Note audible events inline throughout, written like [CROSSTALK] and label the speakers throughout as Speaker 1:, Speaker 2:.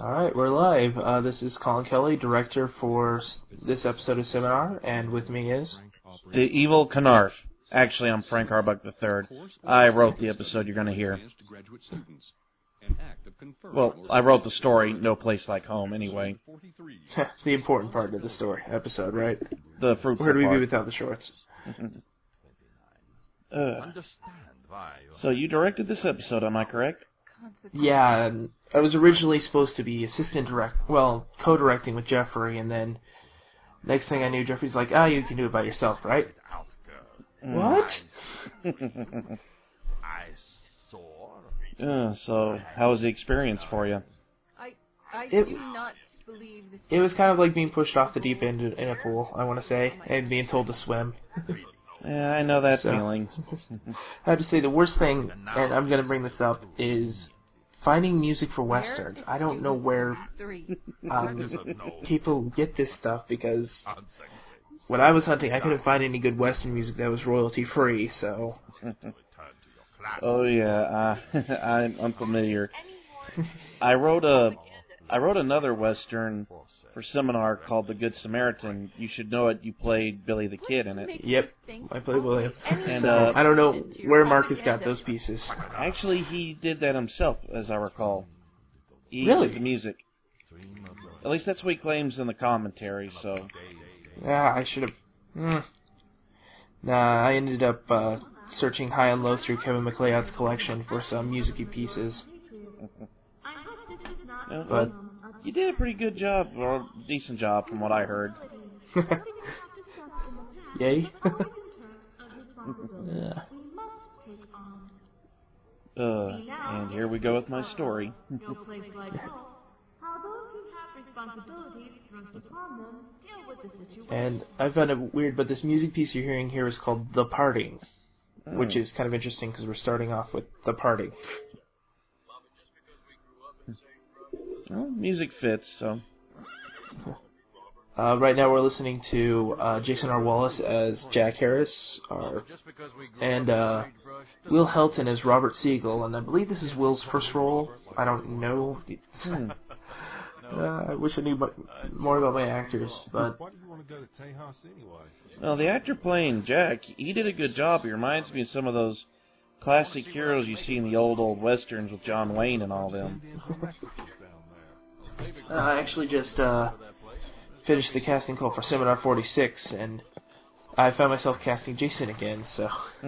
Speaker 1: All right, we're live. Uh, this is Colin Kelly, director for s- this episode of Seminar, and with me is.
Speaker 2: The Evil Canarf. Actually, I'm Frank Harbuck III. I wrote the episode you're going to hear. Well, I wrote the story, No Place Like Home, anyway. [LAUGHS]
Speaker 1: the important part of the story episode, right?
Speaker 2: The fruitful
Speaker 1: Where do we be
Speaker 2: part.
Speaker 1: without the shorts? [LAUGHS]
Speaker 2: Uh, so you directed this episode, am I correct?
Speaker 1: Yeah, and I was originally supposed to be assistant direct, well, co-directing with Jeffrey, and then next thing I knew, Jeffrey's like, "Ah, you can do it by yourself, right?" What? [LAUGHS]
Speaker 2: I saw. Yeah, so, how was the experience for you?
Speaker 3: I I
Speaker 1: It-
Speaker 3: do not believe this.
Speaker 1: It was kind of like being pushed off the deep end in a pool, I want to say, and being told to swim.
Speaker 2: Yeah, I know that
Speaker 1: So-
Speaker 2: feeling.
Speaker 1: I have to say the worst thing, and I'm gonna bring this up, is finding music for westerns. I don't know where um, people get this stuff because when I was hunting, I couldn't find any good western music that was royalty free. So
Speaker 2: Oh yeah, uh, [LAUGHS] I'm unfamiliar. I wrote a, I wrote another western for seminar called The Good Samaritan. You should know it. You played Billy the Kid in it.
Speaker 1: yep, I played William.
Speaker 2: And,
Speaker 1: so
Speaker 2: uh,
Speaker 1: I don't know where Marcus got those pieces.
Speaker 2: Actually, he did that himself, as I recall. He
Speaker 1: Really?
Speaker 2: did the music. At least that's what he claims in the commentary. So
Speaker 1: Yeah, I should have. Mm. Nah, I ended up uh, searching high and low through Kevin MacLeod's collection for some musicy pieces.
Speaker 2: uh,
Speaker 1: But
Speaker 2: you did a pretty good job, or decent job, from what I heard. [LAUGHS]
Speaker 1: yay. yeah. [LAUGHS]
Speaker 2: Uh, and here we go with my story.
Speaker 4: No place like home. How those who have responsibilities thrust upon them deal with the situation.
Speaker 1: And I found it weird, but this music piece you're hearing here is called The Parting, which is kind of interesting because we're starting off with The Parting.
Speaker 2: Well, music fits, so
Speaker 1: Uh, right now we're listening to uh, Jason R. Wallace as Jack Harris, our, and uh, Will Helton as Robert Siegel, and I believe this is Will's first role. I don't know.
Speaker 2: hmm. [LAUGHS]
Speaker 1: Uh, I wish I knew more about my actors, but
Speaker 5: Why do you want to go to Tejas anyway?
Speaker 2: Well, the actor playing Jack, he did a good job. He reminds me of some of those classic heroes you see in the old old westerns with John Wayne and all them. [LAUGHS]
Speaker 1: uh, I actually just uh, finished the casting call for Seminar 46, and I found myself casting Jason again. So [LAUGHS]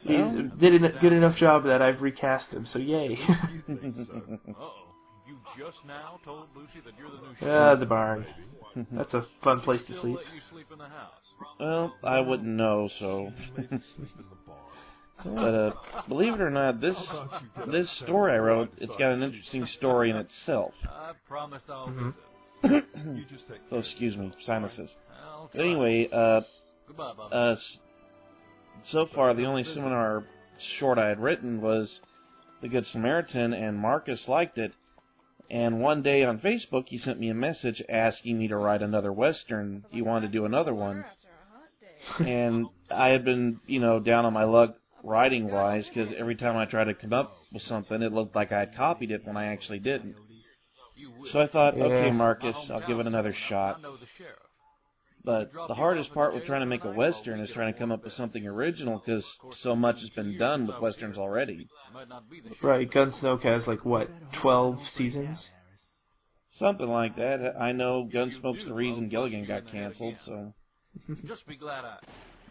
Speaker 1: he did a good enough job that I've recast him. So yay! [LAUGHS]
Speaker 6: Uh-oh. You just now told Lucy that you're the new
Speaker 1: ah, the barn. That's a fun place to sleep.
Speaker 6: let you sleep in the house.
Speaker 2: Well, I wouldn't know, so. But uh, believe it or not, this this story I wrote, it's got an interesting story in itself.
Speaker 6: I promise I'll
Speaker 1: Mhm.
Speaker 6: visit. [COUGHS]
Speaker 5: You just take
Speaker 2: Oh, excuse me, sinuses.
Speaker 6: I'll
Speaker 2: But anyway, uh,
Speaker 6: Goodbye,
Speaker 2: uh, so far the only seminar short I had written was The Good Samaritan, and Marcus liked it. And one day on Facebook, he sent me a message asking me to write another western. He wanted to do another one, and I had been, you know, down on my luck writing wise because every time I tried to come up with something, it looked like I had copied it when I actually didn't. So I thought, okay, Marcus, I'll give it another shot.
Speaker 6: I know the sheriff.
Speaker 2: But the hardest part with trying to make a western is trying to come up with something original because so much has been done with westerns already.
Speaker 6: Might not be.
Speaker 1: Right, Gunsmoke has like what, 12 seasons?
Speaker 2: Something like that. I know Gunsmoke's the reason Gilligan got canceled. So, [LAUGHS]
Speaker 6: Just be glad I.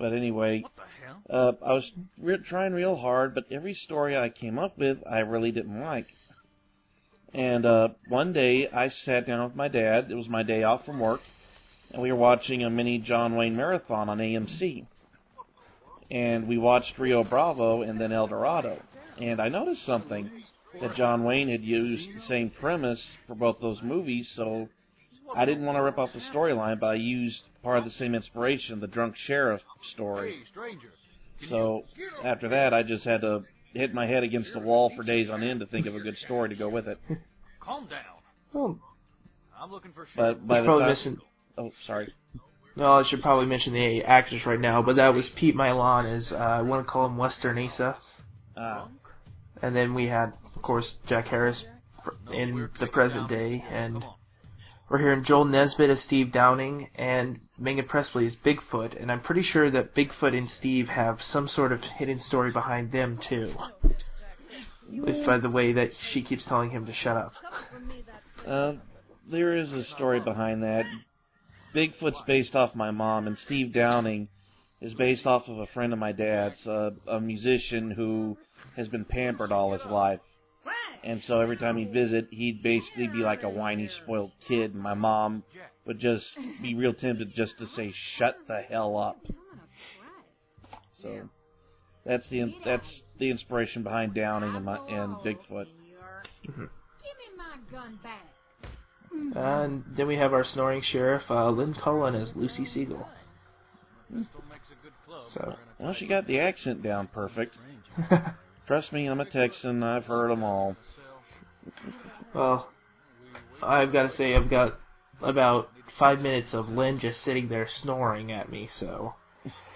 Speaker 2: but anyway,
Speaker 6: What the hell?
Speaker 2: uh, I was re- trying real hard, but every story I came up with, I really didn't like. And uh, one day, I sat down with my dad. It was my day off from work, and we were watching a mini John Wayne marathon on AMC. And we watched Rio Bravo and then El Dorado. And I noticed something that John Wayne had used the same premise for both those movies, so I didn't want to rip off the storyline, but I used part of the same inspiration, the drunk sheriff story.
Speaker 6: Hey, stranger.
Speaker 2: So after that, I just had to hit my head against the wall for days on end to think of a good story to go with it. [LAUGHS]
Speaker 6: Calm down.
Speaker 1: Well,
Speaker 6: I'm looking for sheriff.
Speaker 2: But by
Speaker 1: you're
Speaker 2: the
Speaker 1: probably
Speaker 2: time,
Speaker 1: missing.
Speaker 2: oh sorry,
Speaker 1: No, I should probably mention the actors right now, but that was Pete Milan as uh, I want to call him Western Asa,
Speaker 2: uh,
Speaker 1: and then we had, of course, Jack Harris in the present day, and we're hearing Joel Nesbitt as Steve Downing and Megan Presley as Bigfoot, and I'm pretty sure that Bigfoot and Steve have some sort of hidden story behind them too. At least by the way that she keeps telling him to shut up.
Speaker 2: Uh, there is a story behind that. Bigfoot's based off my mom, and Steve Downing is based off of a friend of my dad's, uh, a musician who has been pampered all his life. And so every time he'd visit, he'd basically be like a whiny, spoiled kid, and my mom would just be real tempted just to say, "Shut the hell up." So that's the that's the inspiration behind Downing and, my, and Bigfoot.
Speaker 3: Give me my gun back.
Speaker 1: And then we have our snoring sheriff, uh, Lynn Cullen as Lucy Siegel. So,
Speaker 2: Well, she got the accent down perfect. [LAUGHS] Trust me, I'm a Texan. I've heard them all.
Speaker 1: well, I've got to say, I've got about five minutes of Lynn just sitting there snoring at me, so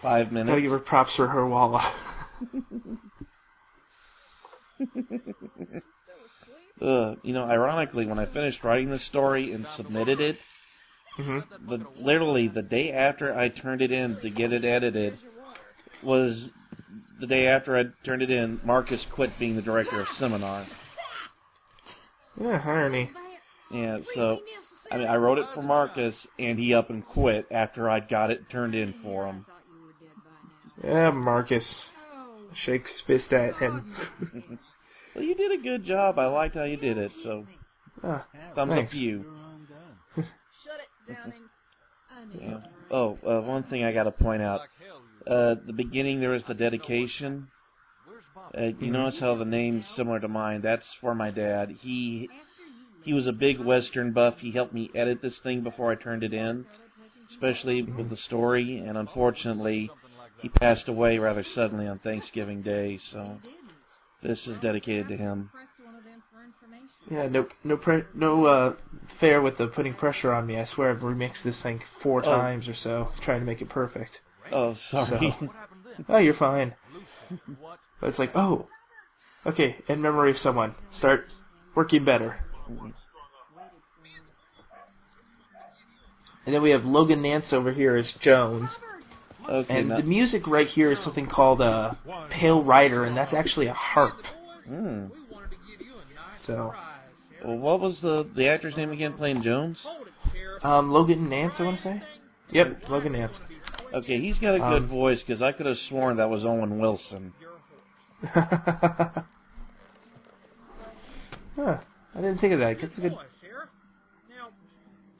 Speaker 2: Five minutes?
Speaker 1: gotta give her props for her while. [LAUGHS]
Speaker 2: Uh, you know, ironically, when I finished writing the story and submitted it,
Speaker 1: hmm
Speaker 2: the literally the day after I turned it in to get it edited was the day after I turned it in. Marcus quit being the director of Seminar.
Speaker 1: Yeah, irony.
Speaker 2: Yeah, so I mean, I wrote it for Marcus, and he up and quit after I got it turned in for him.
Speaker 1: Yeah, Marcus shakes fist at him. [LAUGHS]
Speaker 2: Well, you did a good job. I liked how you did it. So
Speaker 1: Ah,
Speaker 2: thumbs
Speaker 1: Thanks.
Speaker 2: up to you.
Speaker 3: Shut it, Downing. I knew
Speaker 2: Yeah. Oh, uh, one thing I got to point out. Uh, the beginning there is the dedication. Uh, you notice how the name's similar to mine. That's for my dad. He he was a big Western buff. He helped me edit this thing before I turned it in, especially with the story. And unfortunately, he passed away rather suddenly on Thanksgiving Day. So this is dedicated to him.
Speaker 3: Press one of them for information.
Speaker 1: yeah, no, no, pre- no uh, fair with the putting pressure on me. I swear I've remixed this thing four
Speaker 2: Oh.
Speaker 1: times or so, trying to make it perfect.
Speaker 2: Oh, sorry.
Speaker 1: So- [LAUGHS] Oh, you're fine. But it's like, oh, okay, in memory of someone. Start working better. And then we have Logan Nance over here as Jones.
Speaker 2: okay,
Speaker 1: And
Speaker 2: now,
Speaker 1: the music right here is something called a Pale Rider, and that's actually a harp.
Speaker 2: hmm.
Speaker 1: So,
Speaker 2: Well, what was the the actor's name again? Playing Jones?
Speaker 1: um, Logan Nance, I want to say. Yep, Logan Nance.
Speaker 2: Okay, he's got a good
Speaker 1: Um,
Speaker 2: voice because I could have sworn that was Owen Wilson. [LAUGHS]
Speaker 1: huh, I didn't think of that. That's a good.
Speaker 7: Sheriff. Now,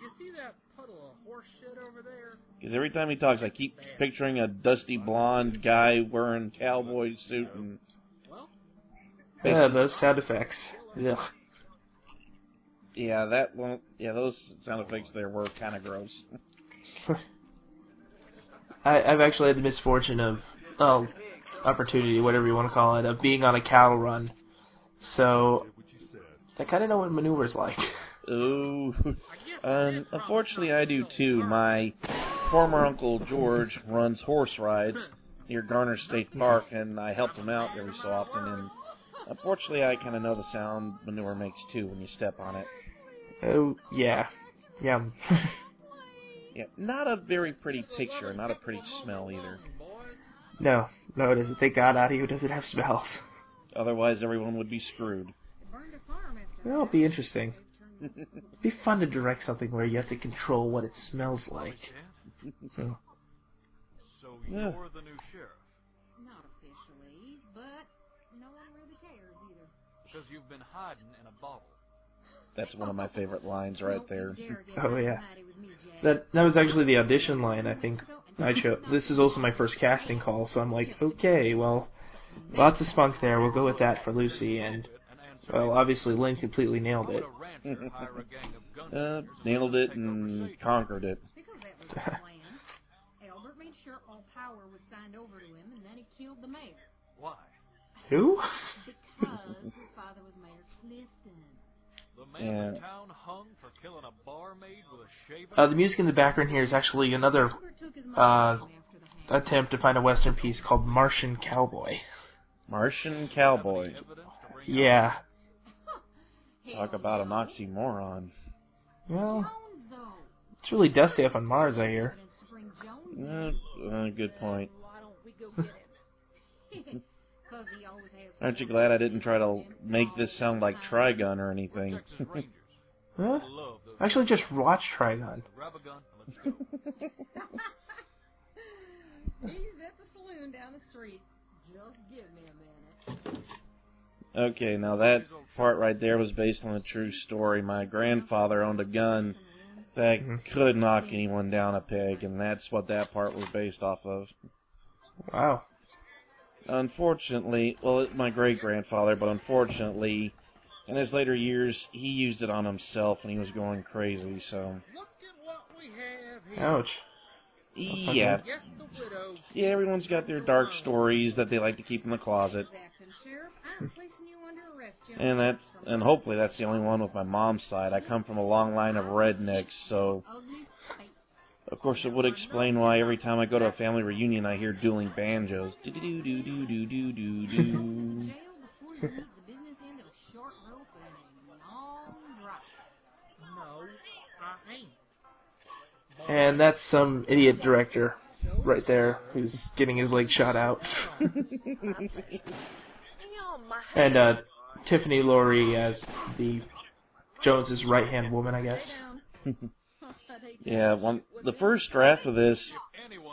Speaker 7: you see that puddle of horse shit over there?
Speaker 2: Because every time he talks, I keep picturing a dusty blonde guy wearing cowboy suit and.
Speaker 1: Yeah, those sound effects. Yeah.
Speaker 2: Yeah, that one. Yeah, those sound effects there were kind of gross. [LAUGHS]
Speaker 1: I, I've actually had the misfortune of, oh, opportunity, whatever you want to call it, of being on a cattle run. So, I kind of know what maneuver's like. [LAUGHS]
Speaker 2: Ooh. Um, unfortunately, I do too. My former uncle George runs horse rides near Garner State Park, and I help him out every so often. And unfortunately, I kind of know the sound manure makes too when you step on it.
Speaker 1: Oh, yeah. Yeah. [LAUGHS]
Speaker 2: Yeah, not a very pretty picture, not a pretty smell either.
Speaker 1: no, no, it isn't. Thank God audio doesn't have smells.
Speaker 2: Otherwise, everyone would be screwed.
Speaker 3: Burned a farm after
Speaker 1: That'll be interesting. It'd be fun to direct something where you have to control what it smells like. So,
Speaker 6: So
Speaker 2: Yeah.
Speaker 6: you're the new sheriff
Speaker 3: Not officially, but no one really cares either.
Speaker 6: because you've been hiding in a bottle.
Speaker 2: That's one of my favorite lines right there.
Speaker 3: Don't you dare get
Speaker 1: Oh, yeah.
Speaker 3: Mighty with me, Jack.
Speaker 1: that that was actually the audition line. I think I chose. This is also my first casting call, so I'm like, okay, well, lots of spunk there. We'll go with that for Lucy, and well, obviously Lynn completely nailed it.
Speaker 6: a rancher hire a gang of
Speaker 2: Uh, nailed it
Speaker 6: to take over
Speaker 2: and conquered it.
Speaker 3: Because that was [LAUGHS] the plan. Albert made sure all power was signed over to him, and then he killed the mayor.
Speaker 6: Why?
Speaker 1: Who?
Speaker 3: Because his father was Mayor Clifton.
Speaker 6: The man in
Speaker 2: Yeah.
Speaker 6: town hung for killing a barmaid with a shaven.
Speaker 1: Uh, the music in the background here is actually another
Speaker 3: Albert took his
Speaker 1: Uh,
Speaker 3: mother from after the hang.
Speaker 1: attempt to find a western piece called Martian Cowboy.
Speaker 2: Martian Cowboy.
Speaker 6: evidence to bring out
Speaker 1: Yeah,
Speaker 2: Talk about an oxymoron.
Speaker 1: Well, it's really dusty up on Mars, I hear.
Speaker 3: Evidence to bring Jones
Speaker 2: Uh, uh, good point. [LAUGHS]
Speaker 3: Why don't we go get him? 'Cause he always has
Speaker 2: Aren't you glad I didn't try to make this sound like Trigun or anything? [LAUGHS]
Speaker 1: Huh?
Speaker 6: Love those.
Speaker 1: Actually, just watch Trigun.
Speaker 6: Grab a gun let's go. [LAUGHS]
Speaker 3: He's at the saloon down the street. Just give me a minute.
Speaker 2: Okay, now that part right there was based on a true story. My grandfather owned a gun that
Speaker 1: Mhm.
Speaker 2: could knock anyone down a peg, and that's what that part was based off of.
Speaker 1: Wow.
Speaker 2: Unfortunately, well, it's my great grandfather, but unfortunately, in his later years, he used it on himself and he was going crazy. So,
Speaker 7: Look at what we have here.
Speaker 1: Ouch.
Speaker 2: yeah,
Speaker 7: Yes, the widow.
Speaker 2: yeah, everyone's got their dark stories that they like to keep in the closet,
Speaker 3: Acting sheriff, I'm [LAUGHS] placing you under arrest, Jones.
Speaker 2: and that's and hopefully that's the only one with my mom's side. I come from a long line of rednecks, so
Speaker 3: Ugly face.
Speaker 2: Of course it would explain why every time I go to a family reunion, I hear dueling banjos. Do do do do do do do do.
Speaker 3: And a long drop.
Speaker 7: No, I ain't.
Speaker 1: And that's some idiot director right there who's getting his leg shot out. [LAUGHS] and uh, Tiffany Laurie as the Jones's right hand woman, I guess. [LAUGHS]
Speaker 2: Yeah, one the first draft of this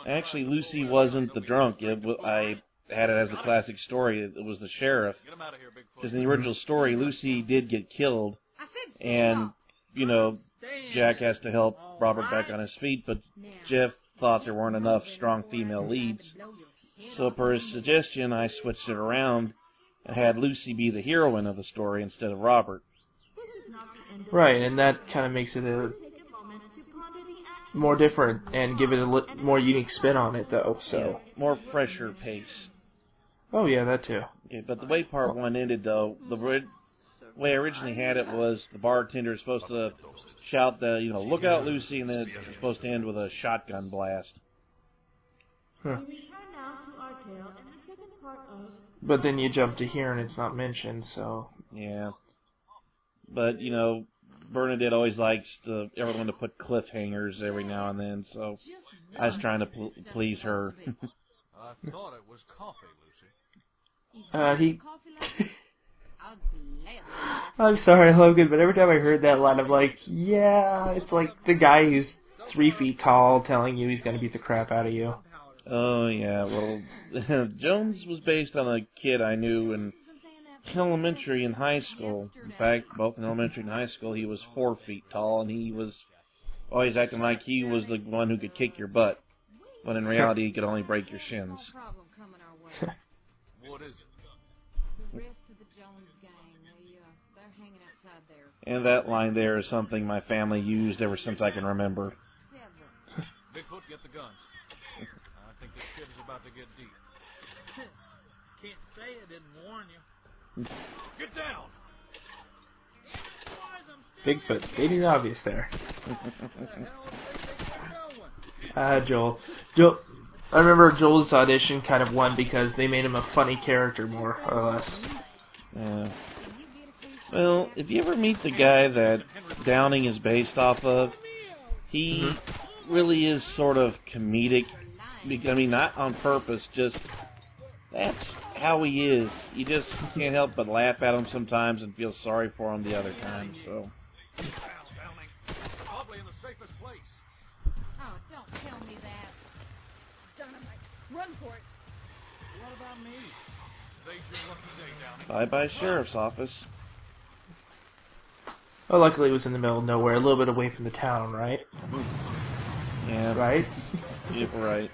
Speaker 2: Actually, Lucy wasn't the drunk. It, w- I had it as a classic story. It was the sheriff.
Speaker 6: Get him out of here,
Speaker 2: Because in the mm-hmm. original story, Lucy did get killed, and you know Jack has to help Robert back on his feet. But Jeff thought there weren't enough strong female leads, so per his suggestion, I switched it around and had Lucy be the heroine of the story instead of Robert.
Speaker 4: This is not the end of
Speaker 1: Right, and that kind of makes it a
Speaker 4: Take a moment to ponder the action.
Speaker 1: More different and give it a li- more unique spin on it, though. So,
Speaker 2: More fresher pace.
Speaker 1: oh yeah, that too.
Speaker 2: Okay, but the way part one ended, though, the ri- way I originally had it was the bartender is supposed to shout the, you know, look out, Lucy, and then it's supposed to end with a shotgun blast.
Speaker 4: We return now to our tale and the second part of
Speaker 1: But then you jump to here and it's not mentioned, so
Speaker 2: Yeah. But, you know, Bernadette always likes to, everyone to put cliffhangers every now and then, so I was trying to pl- please her. [LAUGHS]
Speaker 6: I thought it was coffee, Lucy.
Speaker 1: Uh, he-
Speaker 3: I'd gladly
Speaker 1: I'm sorry, Logan, but every time I heard that line, I'm like, yeah, it's like the guy who's three feet tall telling you he's gonna beat the crap out of you.
Speaker 2: Oh, yeah, well, [LAUGHS] Jones was based on a kid I knew in elementary and high school. In fact, both in elementary and high school, he was four feet tall, and he was always acting like he was the one who could kick your butt. When in reality, he could only break your shins.
Speaker 3: No problem coming our way. [LAUGHS]
Speaker 6: What is it?
Speaker 3: The rest of the Jones gang, they, uh, they're hanging outside there.
Speaker 2: And that line there is something my family used ever since I can remember.
Speaker 6: Bigfoot, get the guns. I think this shit is about to get deep. [LAUGHS]
Speaker 7: Can't say I didn't warn you.
Speaker 6: Get down!
Speaker 7: Boys, I'm still
Speaker 1: Bigfoot stating obvious there.
Speaker 7: Where the hell do they think they're going?
Speaker 1: Ah, Joel. Joel. I remember Joel's audition kind of won because they made him a funny character, more or less.
Speaker 2: Yeah. Well, if you ever meet the guy that Downing is based off of, he really is sort of comedic. I mean, not on purpose, just that's how he is. You just can't help but laugh at him sometimes and feel sorry for him the other times. So,
Speaker 6: Probably in the safest place.
Speaker 3: Oh, don't tell me that. Dynamite. Run for it.
Speaker 6: What about me? Today's your lucky day, Downing.
Speaker 2: bye bye, sheriff's office.
Speaker 1: Well, luckily it was in the middle of nowhere, a little bit away from the town, right?
Speaker 2: Yeah,
Speaker 1: Right?
Speaker 2: Yep, right.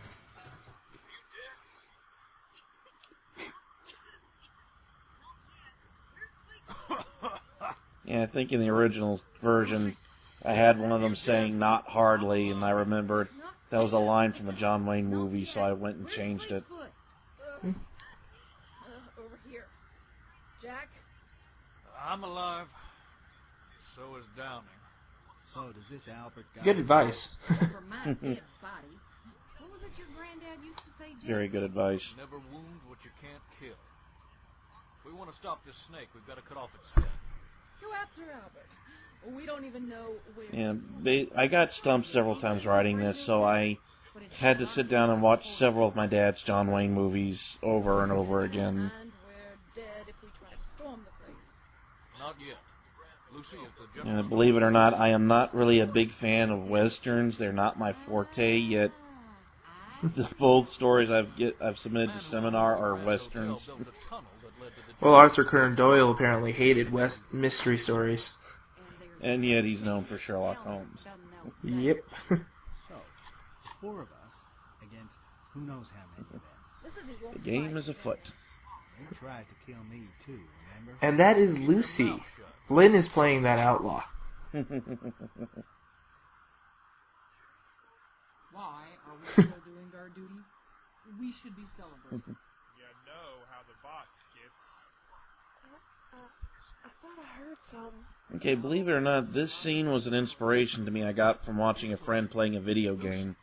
Speaker 2: Yeah, I think in the original version, I had one of them saying "not hardly," and I remembered that was a line from a John Wayne movie, so I went and changed it.
Speaker 3: Foot.
Speaker 4: Over here. Jack?
Speaker 6: I'm alive. So is Downing.
Speaker 8: So does this Albert guy.
Speaker 1: Good advice.
Speaker 3: Over my dead body. What was it your granddad used to say, Jim?
Speaker 2: Very good advice.
Speaker 6: Never wound what you can't kill. If we want to stop this snake, we've got to cut off its head.
Speaker 9: Go after Albert. We don't even know where.
Speaker 2: And they, I got stumped several times writing this, so I had to sit down and watch several of my dad's John Wayne movies over and over again.
Speaker 9: And we're dead if we try to storm the place.
Speaker 6: Not yet. Lucy is the general.
Speaker 2: And believe it or not, I am not really a big fan of westerns. They're not my forte yet. Ah, [LAUGHS] the both stories I've get I've submitted to seminar are westerns.
Speaker 1: Well, Arthur Conan Doyle apparently hated West mystery stories.
Speaker 2: And yet he's known for Sherlock Holmes.
Speaker 1: Yep. [LAUGHS] [LAUGHS]
Speaker 8: So, four of us against who knows how many of them.
Speaker 9: This is your
Speaker 2: The game is afoot.
Speaker 8: They tried to kill me too, remember?
Speaker 1: and that is Lucy. Lynn is playing that outlaw. [LAUGHS]
Speaker 10: Why are we still doing our duty? We should be celebrating.
Speaker 11: You know how the boss gets.
Speaker 4: I thought I heard some.
Speaker 2: Okay, believe it or not, this scene was an inspiration to me I got from watching a friend playing a video game.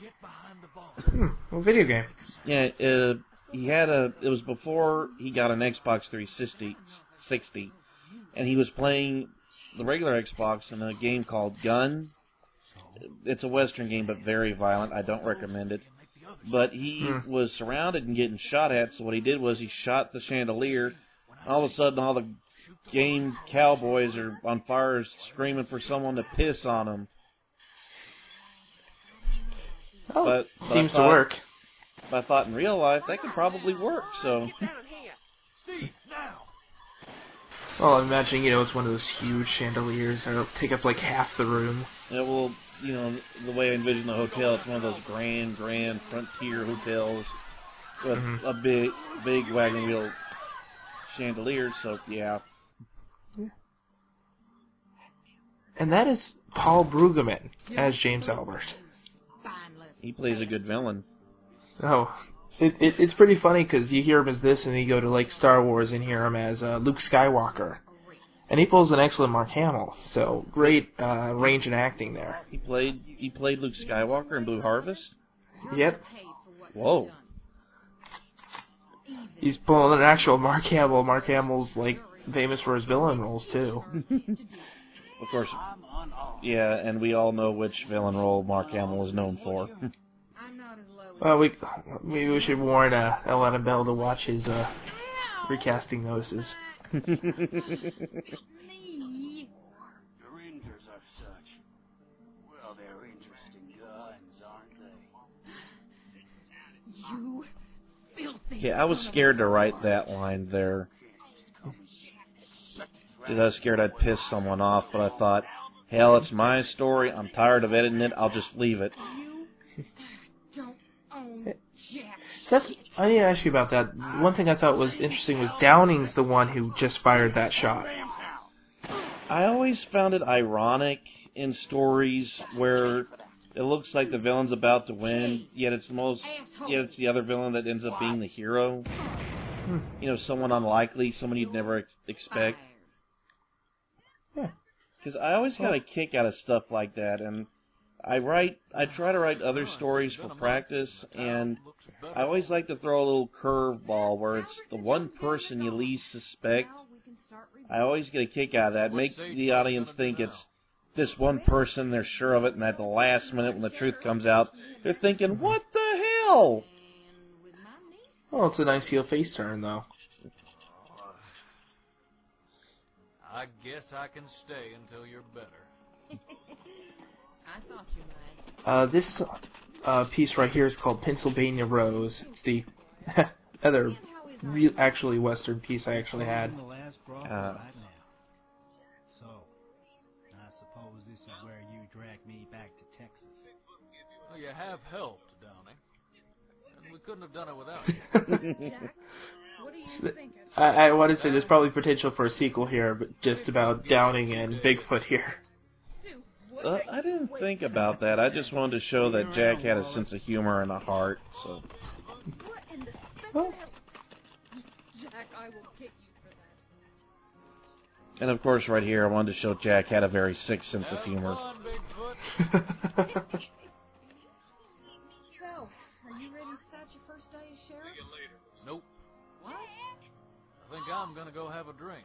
Speaker 6: Get behind the ball.
Speaker 1: Hmm, well, video game.
Speaker 2: Yeah, uh, he had a. It was before he got an Xbox 360, 60, and he was playing the regular Xbox in a game called Gun. It's a Western game, but very violent. I don't recommend it. But he
Speaker 1: Hmm.
Speaker 2: was surrounded and getting shot at. So what he did was he shot the chandelier. All of a sudden, all the game cowboys are on fire, screaming for someone to piss on them.
Speaker 1: Oh,
Speaker 2: But- but I
Speaker 1: seems to work.
Speaker 2: But I thought in real life that could probably work. So
Speaker 4: Get.
Speaker 6: Steve, now.
Speaker 1: Well, I'm imagining, you know, it's one of those huge chandeliers that'll take up like half the room.
Speaker 2: Yeah, well, you know, the way I envision the hotel, it's one of those grand, grand frontier hotels with
Speaker 1: Mhm.
Speaker 2: a big, big wagon wheel chandelier. So yeah,
Speaker 1: And that is Paul Brueggemann as James Albert.
Speaker 2: he plays a good villain.
Speaker 1: Oh, it, it it's pretty funny because you hear him as this, and then you go to like Star Wars and hear him as uh, Luke Skywalker, and he pulls an excellent Mark Hamill. So great uh, range in acting there.
Speaker 2: He played he played Luke Skywalker in Blue Harvest.
Speaker 1: Yep,
Speaker 2: Whoa,
Speaker 1: he's pulling an actual Mark Hamill. Mark Hamill's like famous for his villain roles too. [LAUGHS]
Speaker 2: of course. Yeah, and we all know which villain role Mark Hamill is known for.
Speaker 3: I'm not as low as
Speaker 1: Well, we maybe we should warn uh, Ellen Bell to watch his uh, recasting notices. [LAUGHS]
Speaker 3: me.
Speaker 12: The Rangers are such. Well, they're interesting guns, aren't they?
Speaker 3: You.
Speaker 2: Yeah, I was scared to write that line there. Because I was scared I'd piss someone off, but I thought, hell, it's my story. I'm tired of editing it. I'll just leave it.
Speaker 3: You don't own Jack.
Speaker 1: That's I need to ask you about that. One thing I thought was interesting was Downing's the one who just fired that shot.
Speaker 2: I always found it ironic in stories where it looks like the villain's about to win, yet it's the most, yet it's the other villain that ends up being the hero. Hmm. You know, someone unlikely, someone you'd never ex- expect.
Speaker 1: Yeah.
Speaker 2: Because I always got a kick out of stuff like that, and I write, I try to write other stories for practice, and I always like to throw a little curveball where it's the one person you least suspect. I always get a kick out of that. Make the audience think it's this one person, they're sure of it, and at the last minute when the truth comes out, they're thinking, what the hell?
Speaker 1: Well, it's a nice heel face turn though.
Speaker 6: I guess I can stay until you're better. [LAUGHS]
Speaker 3: I thought you might.
Speaker 1: Uh, this uh, piece right here is called Pennsylvania Rose. It's the [LAUGHS] other real, actually Western piece I actually had.
Speaker 8: In the last brawl
Speaker 2: Uh.
Speaker 8: So, I suppose this is where you drag me back to Texas.
Speaker 6: Well, you have helped, Downey. And we couldn't have done it without [LAUGHS] you.
Speaker 9: Jack, what are you thinking?
Speaker 1: I, I want to say there's probably potential for a sequel here, but just about Downing and Bigfoot here.
Speaker 2: Uh, I didn't think about that. I just wanted to show that Jack had a sense of humor and a heart. So,
Speaker 9: What in the spectacle? Jack, I will kick you for that.
Speaker 2: and of course, right here, I wanted to show Jack had a very sick sense of humor. [LAUGHS] [LAUGHS]
Speaker 6: Nope.
Speaker 3: What?
Speaker 6: I think I'm gonna go have a drink.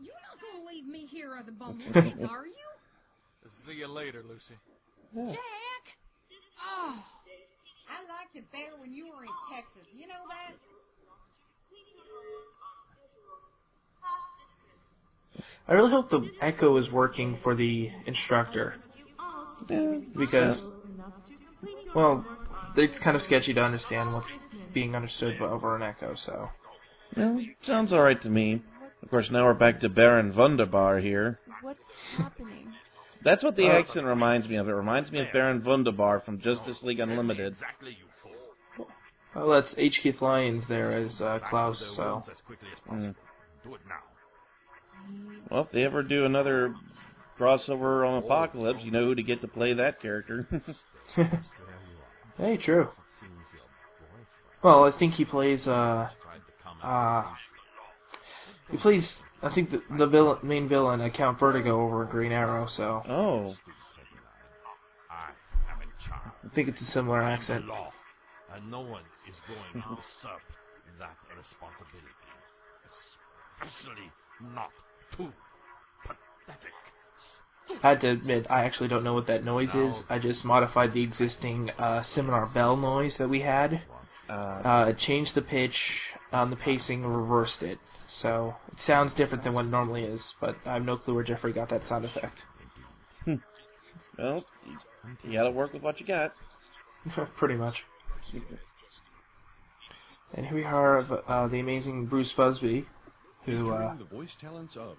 Speaker 3: You're not gonna leave me here at the bumblebees, [LAUGHS] are you?
Speaker 6: See you later, Lucy.
Speaker 3: Jack! Oh, I liked it better when you were in Texas. You know that?
Speaker 1: I really hope the echo is working for the instructor. Because, well, it's kind of sketchy to understand what's being understood over an echo, so.
Speaker 2: Well, sounds alright to me. Of course, now we're back to Baron Wunderbar here.
Speaker 9: What's happening?
Speaker 2: That's what the
Speaker 1: Uh,
Speaker 2: accent reminds me of. It reminds me of Baron Wunderbar from Justice League Unlimited.
Speaker 1: Well, that's H. Keith Lyons there as uh, Klaus, so.
Speaker 2: Mm. Well, if they ever do another crossover on Apocalypse, you know who to get to play that character. [LAUGHS] [LAUGHS]
Speaker 1: hey, true. Well, I think he plays, uh, uh, he plays, I think the, the villain, main villain, uh, Count Vertigo over in Green Arrow, so.
Speaker 2: Oh.
Speaker 1: I think it's a similar accent.
Speaker 13: Law, and no one is [LAUGHS] going to usurp that responsibility. Especially not too pathetic.
Speaker 1: I had to admit, I actually don't know what that noise is. I just modified the existing uh, seminar bell noise that we had. Uh, changed the pitch on the pacing, reversed it. So it sounds different than what it normally is, but I have no clue where Jeffrey got that sound effect.
Speaker 2: Well, you gotta work with what you got. [LAUGHS]
Speaker 1: Pretty much. And here we are of uh, the amazing Bruce Busby, who uh,
Speaker 14: the voice talents of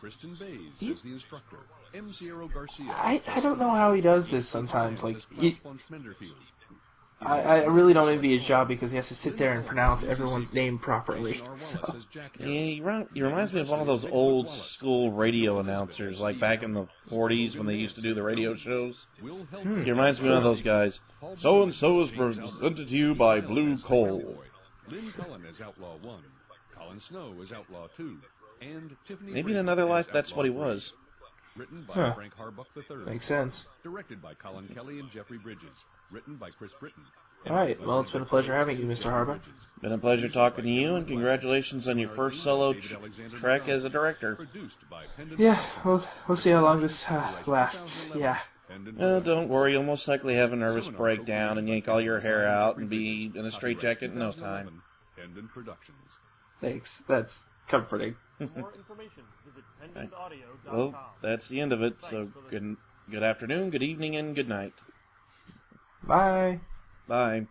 Speaker 14: Kristen Bays as the instructor, M. Sierra Garcia.
Speaker 1: I I don't know how he does this sometimes. Like he,
Speaker 14: Klaus von Schmenderfield.
Speaker 1: I I really don't envy his job because he has to sit there and pronounce everyone's name properly. [LAUGHS] So.
Speaker 2: Yeah, he, rem- he reminds me of one of those old school radio announcers, like back in the 40s when they used to do the radio shows.
Speaker 1: Hmm.
Speaker 2: He reminds me of one of those guys. So and so is presented to you by Blue Coal.
Speaker 14: Lynn Cullen as Outlaw 1, Colin Snow as Outlaw 2, and Tiffany
Speaker 2: Maybe in another life that's what he was.
Speaker 14: Written by
Speaker 1: Huh.
Speaker 14: Frank Harbuck III.
Speaker 1: Makes sense.
Speaker 14: Directed by Colin Kelly and Jeffrey Bridges. Written by Chris Britton.
Speaker 1: All right. Well, it's been a pleasure having you, Mr. Harbour.
Speaker 2: Been a pleasure talking to you, and congratulations on your first solo tr- trek as a director.
Speaker 1: Yeah. We'll we'll see how long this uh, lasts. Yeah.
Speaker 2: Uh, don't worry, you'll most likely have a nervous breakdown and yank all your hair out and be in a straitjacket in no time.
Speaker 1: Thanks. That's comforting.
Speaker 15: More [LAUGHS] information, visit pendantaudio.com.
Speaker 2: Well, that's the end of it. So good, good afternoon, good evening, and good night.
Speaker 1: Bye.
Speaker 2: Bye.